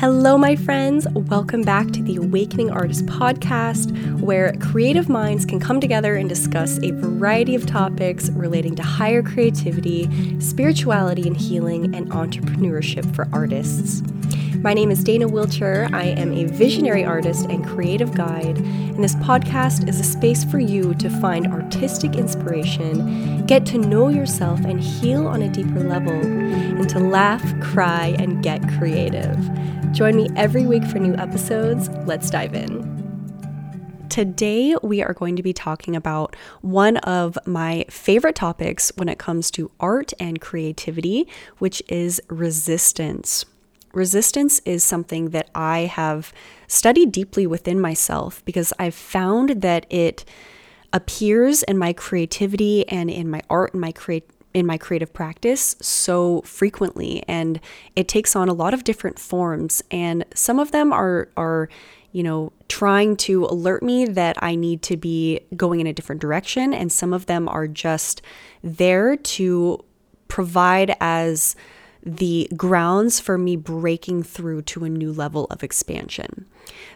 Hello, my friends. Welcome back to the Awakening Artist podcast, where creative minds can come together and discuss a variety of topics relating to higher creativity, spirituality and healing, and entrepreneurship for artists. My name is Dana Wilcher. I am a visionary artist and creative guide, and this podcast is a space for you to find artistic inspiration, get to know yourself and heal on a deeper level, and to laugh, cry, and get creative. Join me every week for new episodes. Let's dive in. Today, we are going to be talking about one of my favorite topics when it comes to art and creativity, which is resistance. Resistance is something that I have studied deeply within myself because I've found that it appears in my creativity and in my art and my create in my creative practice so frequently and it takes on a lot of different forms and some of them are are you know trying to alert me that I need to be going in a different direction and some of them are just there to provide as the grounds for me breaking through to a new level of expansion.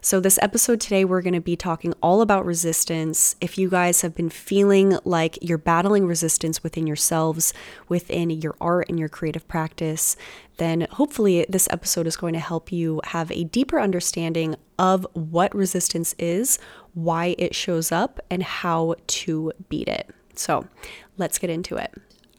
So, this episode today, we're going to be talking all about resistance. If you guys have been feeling like you're battling resistance within yourselves, within your art and your creative practice, then hopefully this episode is going to help you have a deeper understanding of what resistance is, why it shows up, and how to beat it. So, let's get into it.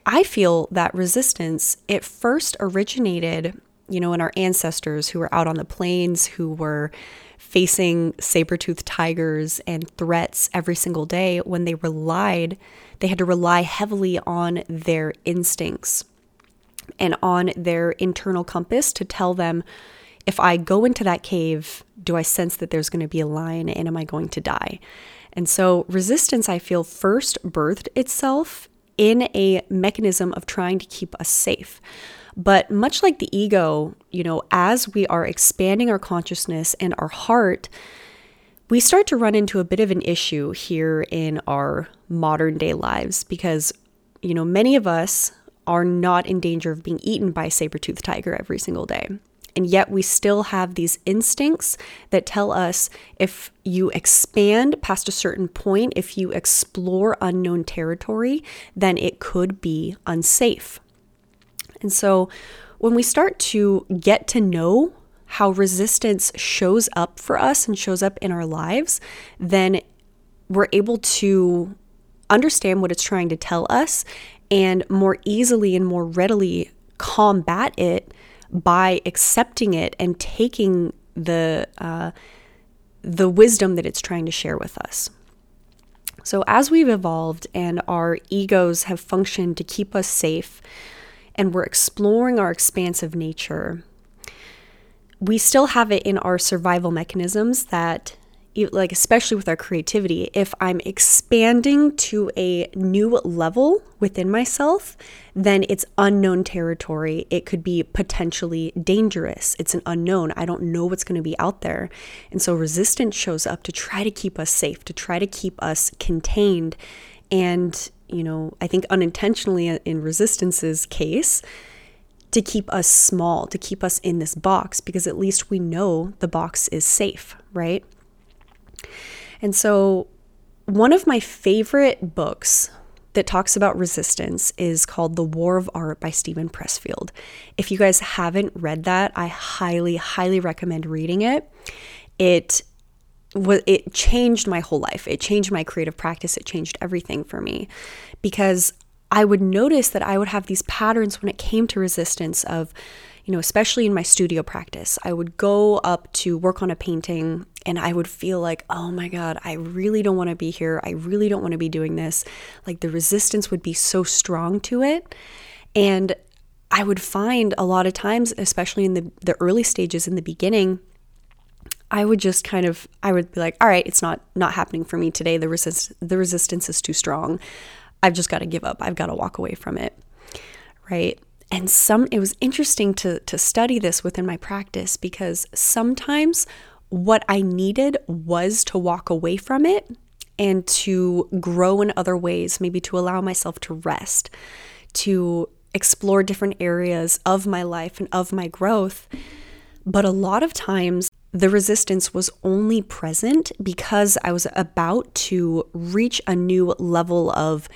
I feel that resistance, it first originated, you know, in our ancestors who were out on the plains, who were facing saber-toothed tigers and threats every single day when they relied, they had to rely heavily on their instincts and on their internal compass to tell them if I go into that cave, do I sense that there's going to be a lion and am I going to die? And so resistance, I feel, first birthed itself in a mechanism of trying to keep us safe. But much like the ego, you know, as we are expanding our consciousness and our heart, we start to run into a bit of an issue here in our modern day lives because, you know, many of us are not in danger of being eaten by a saber-toothed tiger every single day. And yet we still have these instincts that tell us if you expand past a certain point, if you explore unknown territory, then it could be unsafe. And so when we start to get to know how resistance shows up for us and shows up in our lives, then we're able to understand what it's trying to tell us and more easily and more readily combat it by accepting it and taking the uh, the wisdom that it's trying to share with us. So as we've evolved and our egos have functioned to keep us safe, and we're exploring our expansive nature, we still have it in our survival mechanisms that like especially with our creativity, if I'm expanding to a new level within myself, then it's unknown territory. It could be potentially dangerous. It's an unknown. I don't know what's going to be out there. And so resistance shows up to try to keep us safe, to try to keep us contained. And, you know, I think unintentionally uh, in resistance's case, to keep us small, to keep us in this box, because at least we know the box is safe, right? And so, one of my favorite books that talks about resistance is called The War of Art by Steven Pressfield. If you guys haven't read that, I highly, highly recommend reading it. It was it changed my whole life. It changed my creative practice. It changed everything for me because I would notice that I would have these patterns when it came to resistance of you know, especially in my studio practice, I would go up to work on a painting and I would feel like, oh my God, I really don't want to be here. I really don't want to be doing this. Like the resistance would be so strong to it. And I would find a lot of times, especially in the, the early stages in the beginning, I would just kind of I would be like, all right, it's not not happening for me today. The resist the resistance is too strong. I've just got to give up. I've got to walk away from it. Right? And some it was interesting to to study this within my practice because sometimes what I needed was to walk away from it and to grow in other ways, maybe to allow myself to rest, to explore different areas of my life and of my growth. But a lot of times, the resistance was only present because I was about to reach a new level of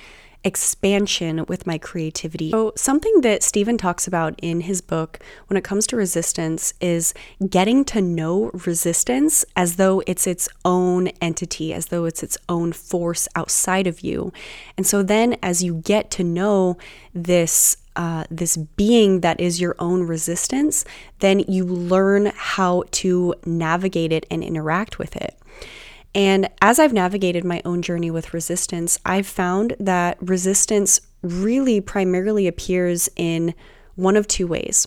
expansion with my creativity. So, something that Steven talks about in his book when it comes to resistance is getting to know resistance as though it's its own entity, as though it's its own force outside of you. And so, then as you get to know this. Uh, this being that is your own resistance, then you learn how to navigate it and interact with it. And as I've navigated my own journey with resistance, I've found that resistance really primarily appears in one of two ways.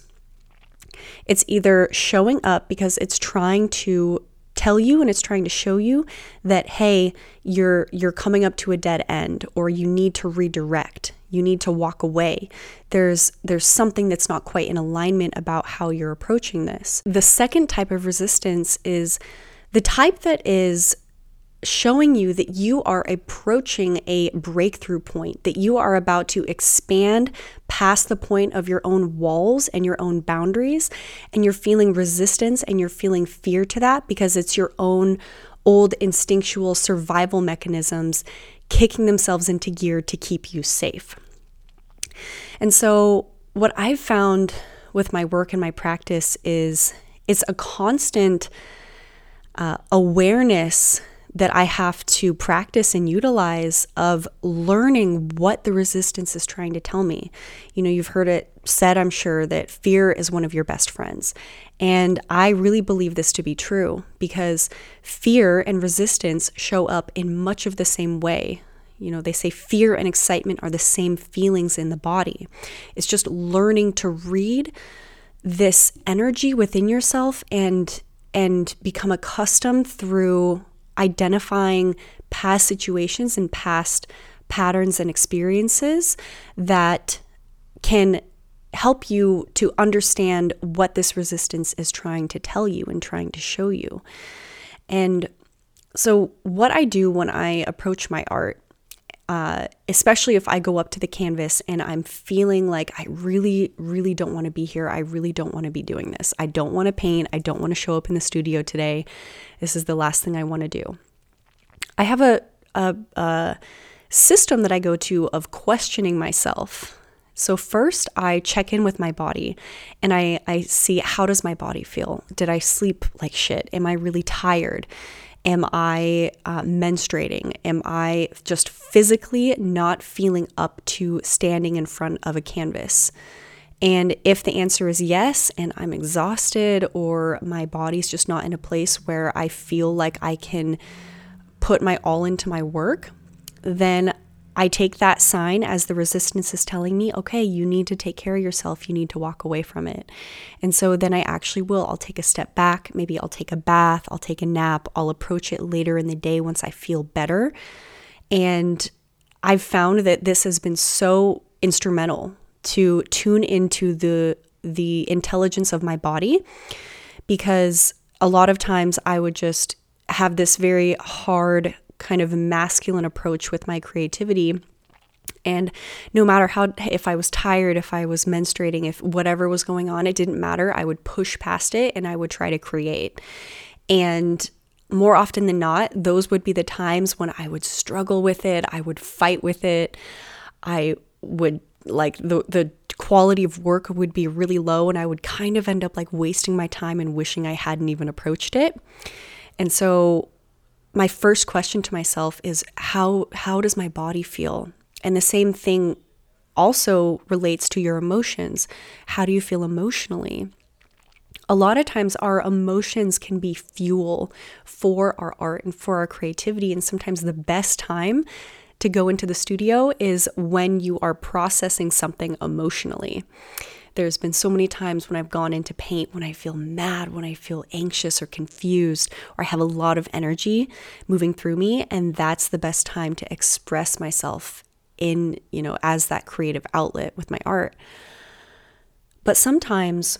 It's either showing up because it's trying to tell you and it's trying to show you that hey, you're you're coming up to a dead end or you need to redirect. You need to walk away. There's there's something that's not quite in alignment about how you're approaching this. The second type of resistance is the type that is showing you that you are approaching a breakthrough point, that you are about to expand past the point of your own walls and your own boundaries, and you're feeling resistance and you're feeling fear to that because it's your own old instinctual survival mechanisms kicking themselves into gear to keep you safe. And so, what I've found with my work and my practice is it's a constant uh, awareness that I have to practice and utilize of learning what the resistance is trying to tell me. You know, you've heard it said, I'm sure, that fear is one of your best friends. And I really believe this to be true because fear and resistance show up in much of the same way. You know, they say fear and excitement are the same feelings in the body. It's just learning to read this energy within yourself and and become accustomed through identifying past situations and past patterns and experiences that can help you to understand what this resistance is trying to tell you and trying to show you. And so, what I do when I approach my art, uh, especially if I go up to the canvas and I'm feeling like I really, really don't want to be here. I really don't want to be doing this. I don't want to paint. I don't want to show up in the studio today. This is the last thing I want to do. I have a, a, a system that I go to of questioning myself. So first I check in with my body and I, I see how does my body feel? Did I sleep like shit? Am I really tired? Am I uh, menstruating? Am I just physically not feeling up to standing in front of a canvas? And if the answer is yes, and I'm exhausted or my body's just not in a place where I feel like I can put my all into my work, then I take that sign as the resistance is telling me, okay, you need to take care of yourself. You need to walk away from it. And so then I actually will. I'll take a step back. Maybe I'll take a bath. I'll take a nap. I'll approach it later in the day once I feel better. And I've found that this has been so instrumental to tune into the the intelligence of my body because a lot of times I would just have this very hard kind of masculine approach with my creativity and no matter how if I was tired, if I was menstruating, if whatever was going on, it didn't matter. I would push past it and I would try to create. And more often than not, those would be the times when I would struggle with it, I would fight with it. I would like the the quality of work would be really low and I would kind of end up like wasting my time and wishing I hadn't even approached it. And so my first question to myself is how how does my body feel? And the same thing also relates to your emotions. How do you feel emotionally? A lot of times our emotions can be fuel for our art and for our creativity and sometimes the best time to go into the studio is when you are processing something emotionally. There's been so many times when I've gone into paint when I feel mad, when I feel anxious or confused, or I have a lot of energy moving through me. And that's the best time to express myself in, you know, as that creative outlet with my art. But sometimes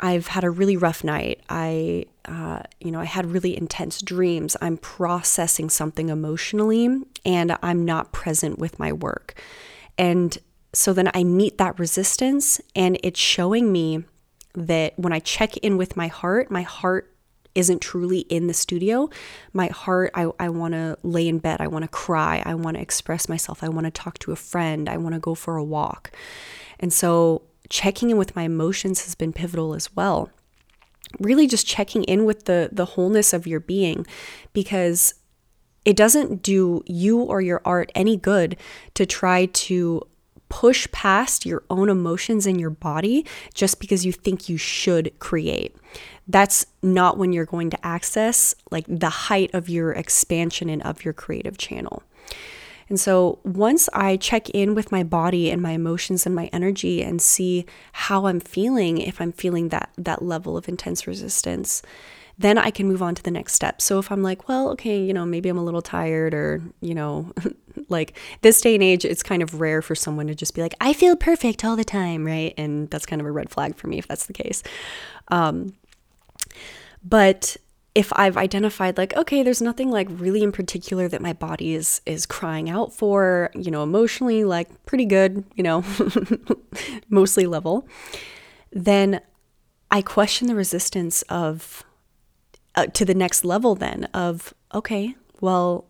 I've had a really rough night. I, uh, you know, I had really intense dreams. I'm processing something emotionally and I'm not present with my work. And so then I meet that resistance and it's showing me that when I check in with my heart, my heart isn't truly in the studio. My heart, I, I want to lay in bed. I want to cry. I want to express myself. I want to talk to a friend. I want to go for a walk. And so checking in with my emotions has been pivotal as well. Really just checking in with the the wholeness of your being because it doesn't do you or your art any good to try to push past your own emotions in your body just because you think you should create. That's not when you're going to access like the height of your expansion and of your creative channel. And so once I check in with my body and my emotions and my energy and see how I'm feeling, if I'm feeling that that level of intense resistance, then I can move on to the next step. So if I'm like, well, okay, you know, maybe I'm a little tired or, you know, like this day and age, it's kind of rare for someone to just be like, I feel perfect all the time, right? And that's kind of a red flag for me if that's the case. Um, but if I've identified like, okay, there's nothing like really in particular that my body is is crying out for, you know, emotionally, like pretty good, you know, mostly level, then I question the resistance of uh, to the next level then of okay well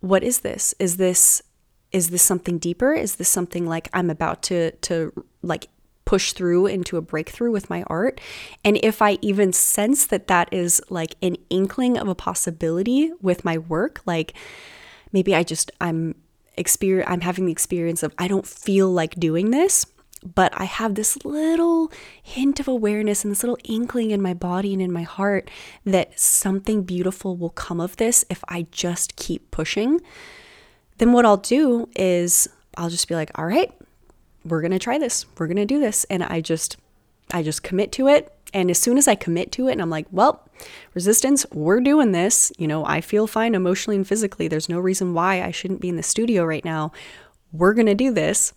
what is this? Is this is this something deeper? Is this something like i'm about to to like push through into a breakthrough with my art? And if i even sense that that is like an inkling of a possibility with my work like maybe i just i'm experience i'm having the experience of i don't feel like doing this but I have this little hint of awareness and this little inkling in my body and in my heart that something beautiful will come of this if I just keep pushing. Then what I'll do is I'll just be like, all right, we're going to try this. We're going to do this. And I just, I just commit to it. And as soon as I commit to it and I'm like, well, resistance, we're doing this. You know, I feel fine emotionally and physically. There's no reason why I shouldn't be in the studio right now. We're going to do this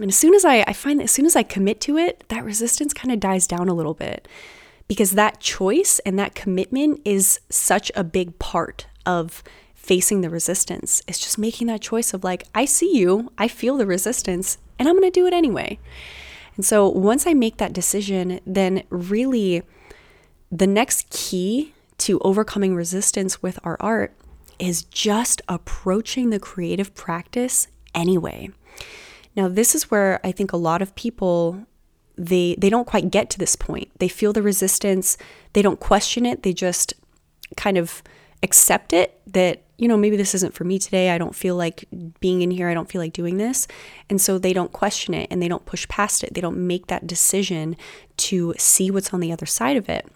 and as soon as I, I find that as soon as I commit to it, that resistance kind of dies down a little bit because that choice and that commitment is such a big part of facing the resistance. It's just making that choice of like, I see you, I feel the resistance, and I'm going to do it anyway. And so once I make that decision, then really the next key to overcoming resistance with our art is just approaching the creative practice anyway. Now, this is where I think a lot of people they they don't quite get to this point. They feel the resistance, they don't question it, they just kind of accept it that you know maybe this isn't for me today. I don't feel like being in here. I don't feel like doing this. And so they don't question it and they don't push past it. They don't make that decision to see what's on the other side of it.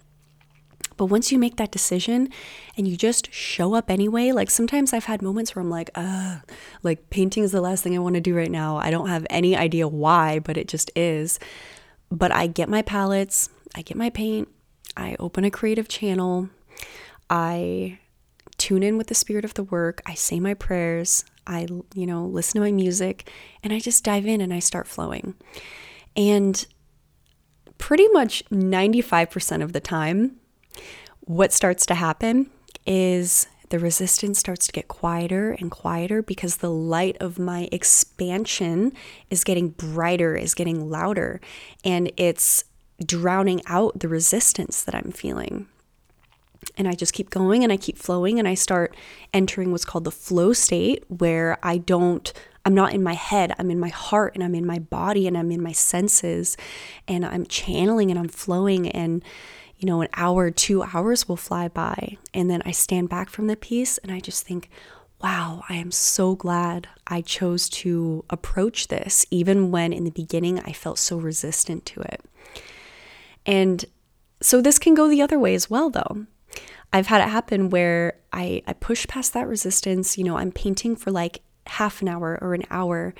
But once you make that decision and you just show up anyway, like sometimes I've had moments where I'm like, uh, like painting is the last thing I want to do right now. I don't have any idea why, but it just is. But I get my palettes, I get my paint, I open a creative channel, I tune in with the spirit of the work, I say my prayers, I, you know, listen to my music, and I just dive in and I start flowing. And pretty much 95% of the time, what starts to happen is the resistance starts to get quieter and quieter because the light of my expansion is getting brighter, is getting louder, and it's drowning out the resistance that I'm feeling. And I just keep going and I keep flowing and I start entering what's called the flow state where I don't, I'm not in my head, I'm in my heart and I'm in my body and I'm in my senses and I'm channeling and I'm flowing and you know, an hour, two hours will fly by. And then I stand back from the piece and I just think, wow, I am so glad I chose to approach this, even when in the beginning I felt so resistant to it. And so this can go the other way as well, though. I've had it happen where I, I push past that resistance. You know, I'm painting for like half an hour or an hour,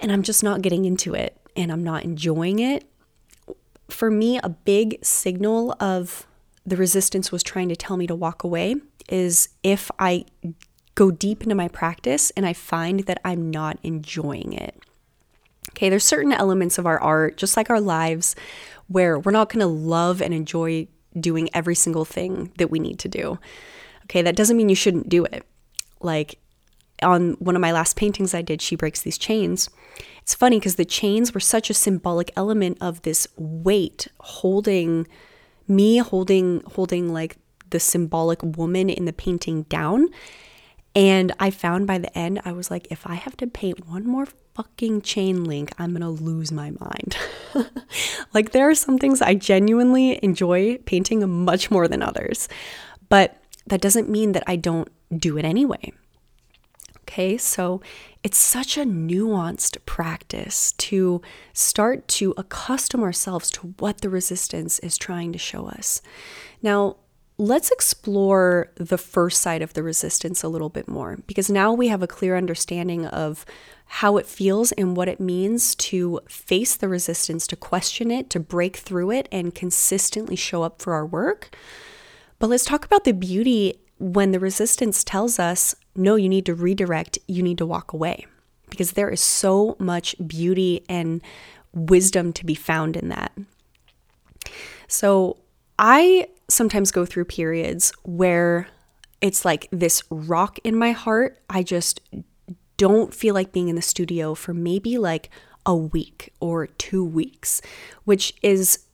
and I'm just not getting into it and I'm not enjoying it for me, a big signal of the resistance was trying to tell me to walk away is if I go deep into my practice and I find that I'm not enjoying it. Okay, there's certain elements of our art, just like our lives, where we're not going to love and enjoy doing every single thing that we need to do. Okay, that doesn't mean you shouldn't do it. Like, on one of my last paintings I did, She Breaks These Chains. It's funny because the chains were such a symbolic element of this weight holding me holding holding like the symbolic woman in the painting down. And I found by the end, I was like, if I have to paint one more fucking chain link, I'm gonna lose my mind. like, there are some things I genuinely enjoy painting much more than others, but that doesn't mean that I don't do it anyway. Okay, so it's such a nuanced practice to start to accustom ourselves to what the resistance is trying to show us. Now, let's explore the first side of the resistance a little bit more because now we have a clear understanding of how it feels and what it means to face the resistance, to question it, to break through it, and consistently show up for our work. But let's talk about the beauty when the resistance tells us, no, you need to redirect, you need to walk away. Because there is so much beauty and wisdom to be found in that. So I sometimes go through periods where it's like this rock in my heart. I just don't feel like being in the studio for maybe like a week or two weeks, which is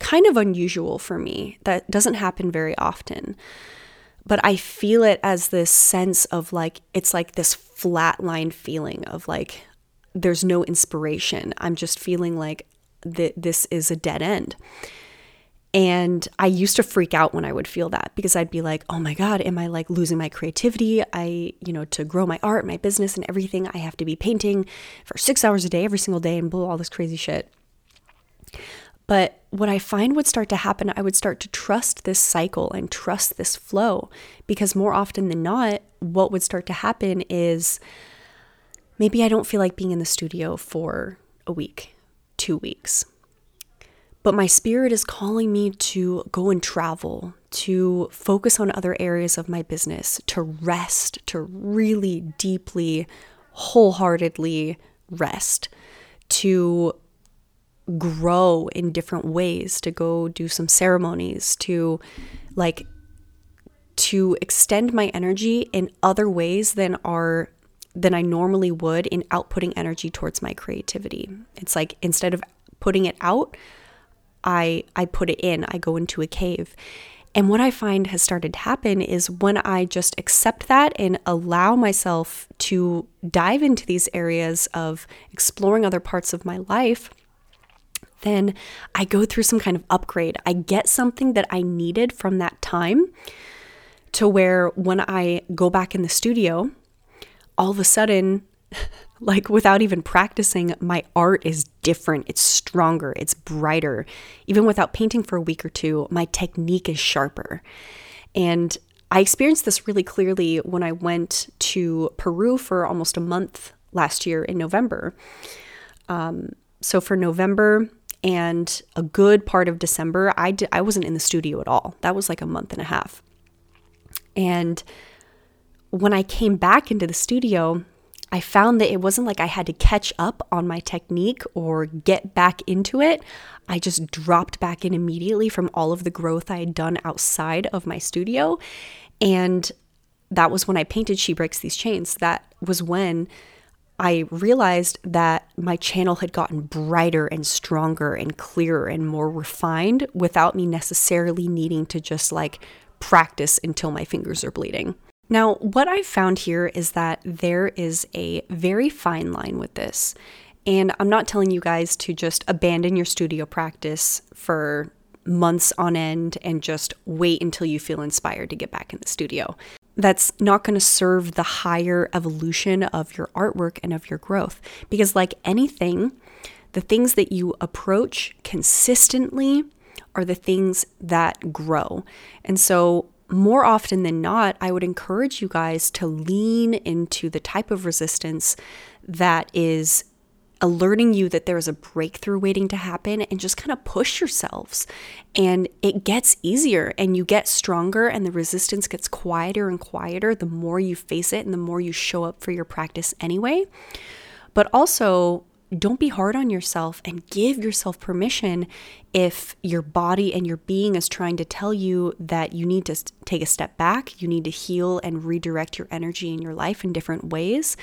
kind of unusual for me. That doesn't happen very often. But I feel it as this sense of like, it's like this flatline feeling of like, there's no inspiration. I'm just feeling like th- this is a dead end. And I used to freak out when I would feel that because I'd be like, oh my God, am I like losing my creativity? I, you know, to grow my art, my business, and everything, I have to be painting for six hours a day, every single day, and blah, all this crazy shit. But what I find would start to happen, I would start to trust this cycle and trust this flow because more often than not, what would start to happen is maybe I don't feel like being in the studio for a week, two weeks. But my spirit is calling me to go and travel, to focus on other areas of my business, to rest, to really deeply, wholeheartedly rest, to grow in different ways, to go do some ceremonies, to like to extend my energy in other ways than are than I normally would in outputting energy towards my creativity. It's like instead of putting it out, I I put it in. I go into a cave. And what I find has started to happen is when I just accept that and allow myself to dive into these areas of exploring other parts of my life, then I go through some kind of upgrade. I get something that I needed from that time to where when I go back in the studio, all of a sudden like without even practicing, my art is different. It's stronger, it's brighter. Even without painting for a week or two, my technique is sharper. And I experienced this really clearly when I went to Peru for almost a month last year in November. Um, so for November and a good part of December, I did, I wasn't in the studio at all. That was like a month and a half. And when I came back into the studio, I found that it wasn't like I had to catch up on my technique or get back into it. I just dropped back in immediately from all of the growth I had done outside of my studio. And that was when I painted She Breaks These Chains. That was when I realized that my channel had gotten brighter and stronger and clearer and more refined without me necessarily needing to just like practice until my fingers are bleeding. Now, what I've found here is that there is a very fine line with this. And I'm not telling you guys to just abandon your studio practice for months on end and just wait until you feel inspired to get back in the studio. That's not going to serve the higher evolution of your artwork and of your growth. Because, like anything, the things that you approach consistently are the things that grow. And so, more often than not, I would encourage you guys to lean into the type of resistance that is alerting you that there is a breakthrough waiting to happen and just kind of push yourselves. And it gets easier and you get stronger, and the resistance gets quieter and quieter the more you face it and the more you show up for your practice anyway. But also, don't be hard on yourself and give yourself permission if your body and your being is trying to tell you that you need to take a step back, you need to heal and redirect your energy in your life in different ways.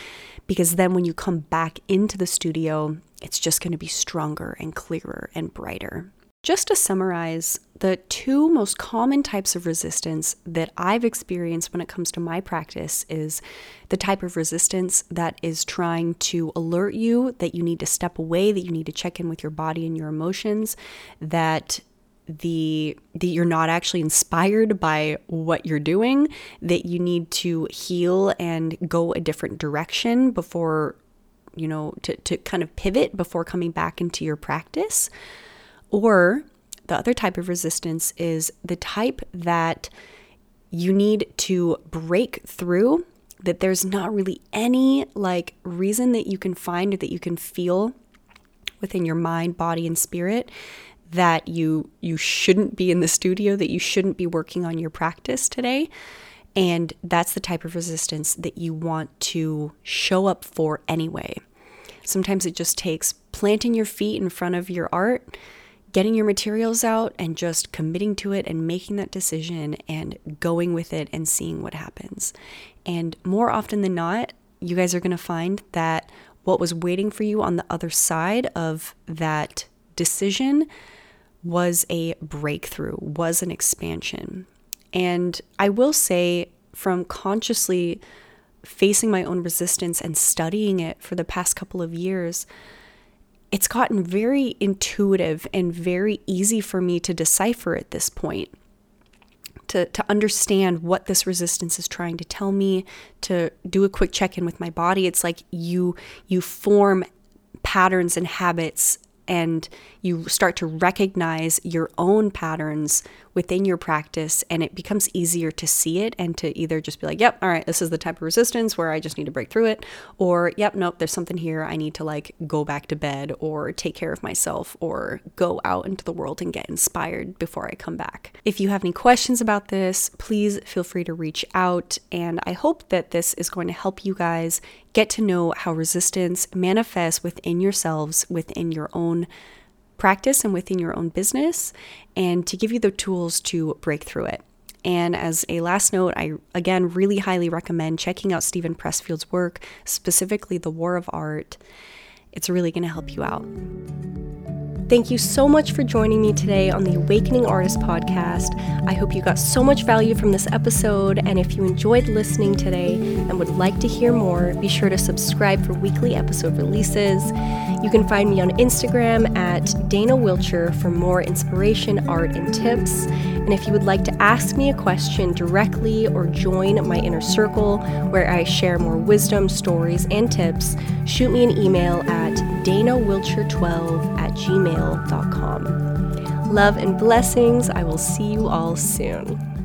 Because then when you come back into the studio, it's just going to be stronger and clearer and brighter. Just to summarize, the two most common types of resistance that I've experienced when it comes to my practice is the type of resistance that is trying to alert you that you need to step away, that you need to check in with your body and your emotions, that the that you're not actually inspired by what you're doing, that you need to heal and go a different direction before you know to, to kind of pivot before coming back into your practice. Or the other type of resistance is the type that you need to break through, that there's not really any like reason that you can find or that you can feel within your mind, body, and spirit that you you shouldn't be in the studio, that you shouldn't be working on your practice today. And that's the type of resistance that you want to show up for anyway. Sometimes it just takes planting your feet in front of your art getting your materials out and just committing to it and making that decision and going with it and seeing what happens. And more often than not, you guys are going to find that what was waiting for you on the other side of that decision was a breakthrough, was an expansion. And I will say, from consciously facing my own resistance and studying it for the past couple of years, it's gotten very intuitive and very easy for me to decipher at this point. To, to understand what this resistance is trying to tell me to do a quick check in with my body it's like you you form patterns and habits and you start to recognize your own patterns within your practice and it becomes easier to see it and to either just be like yep all right this is the type of resistance where i just need to break through it or yep nope there's something here i need to like go back to bed or take care of myself or go out into the world and get inspired before i come back. If you have any questions about this please feel free to reach out and i hope that this is going to help you guys get to know how resistance manifests within yourselves within your own practice and within your own business, and to give you the tools to break through it. And as a last note, I again really highly recommend checking out Steven Pressfield's work, specifically The War of Art. It's really going to help you out. Thank you so much for joining me today on the Awakening Artist podcast. I hope you got so much value from this episode. And if you enjoyed listening today and would like to hear more, be sure to subscribe for weekly episode releases. You can find me on Instagram at Dana Wilcher for more inspiration, art, and tips. And if you would like to ask me a question directly or join my inner circle where I share more wisdom, stories, and tips, shoot me an email at danawilcher12 at gmail gmail.com. Love and blessings. I will see you all soon.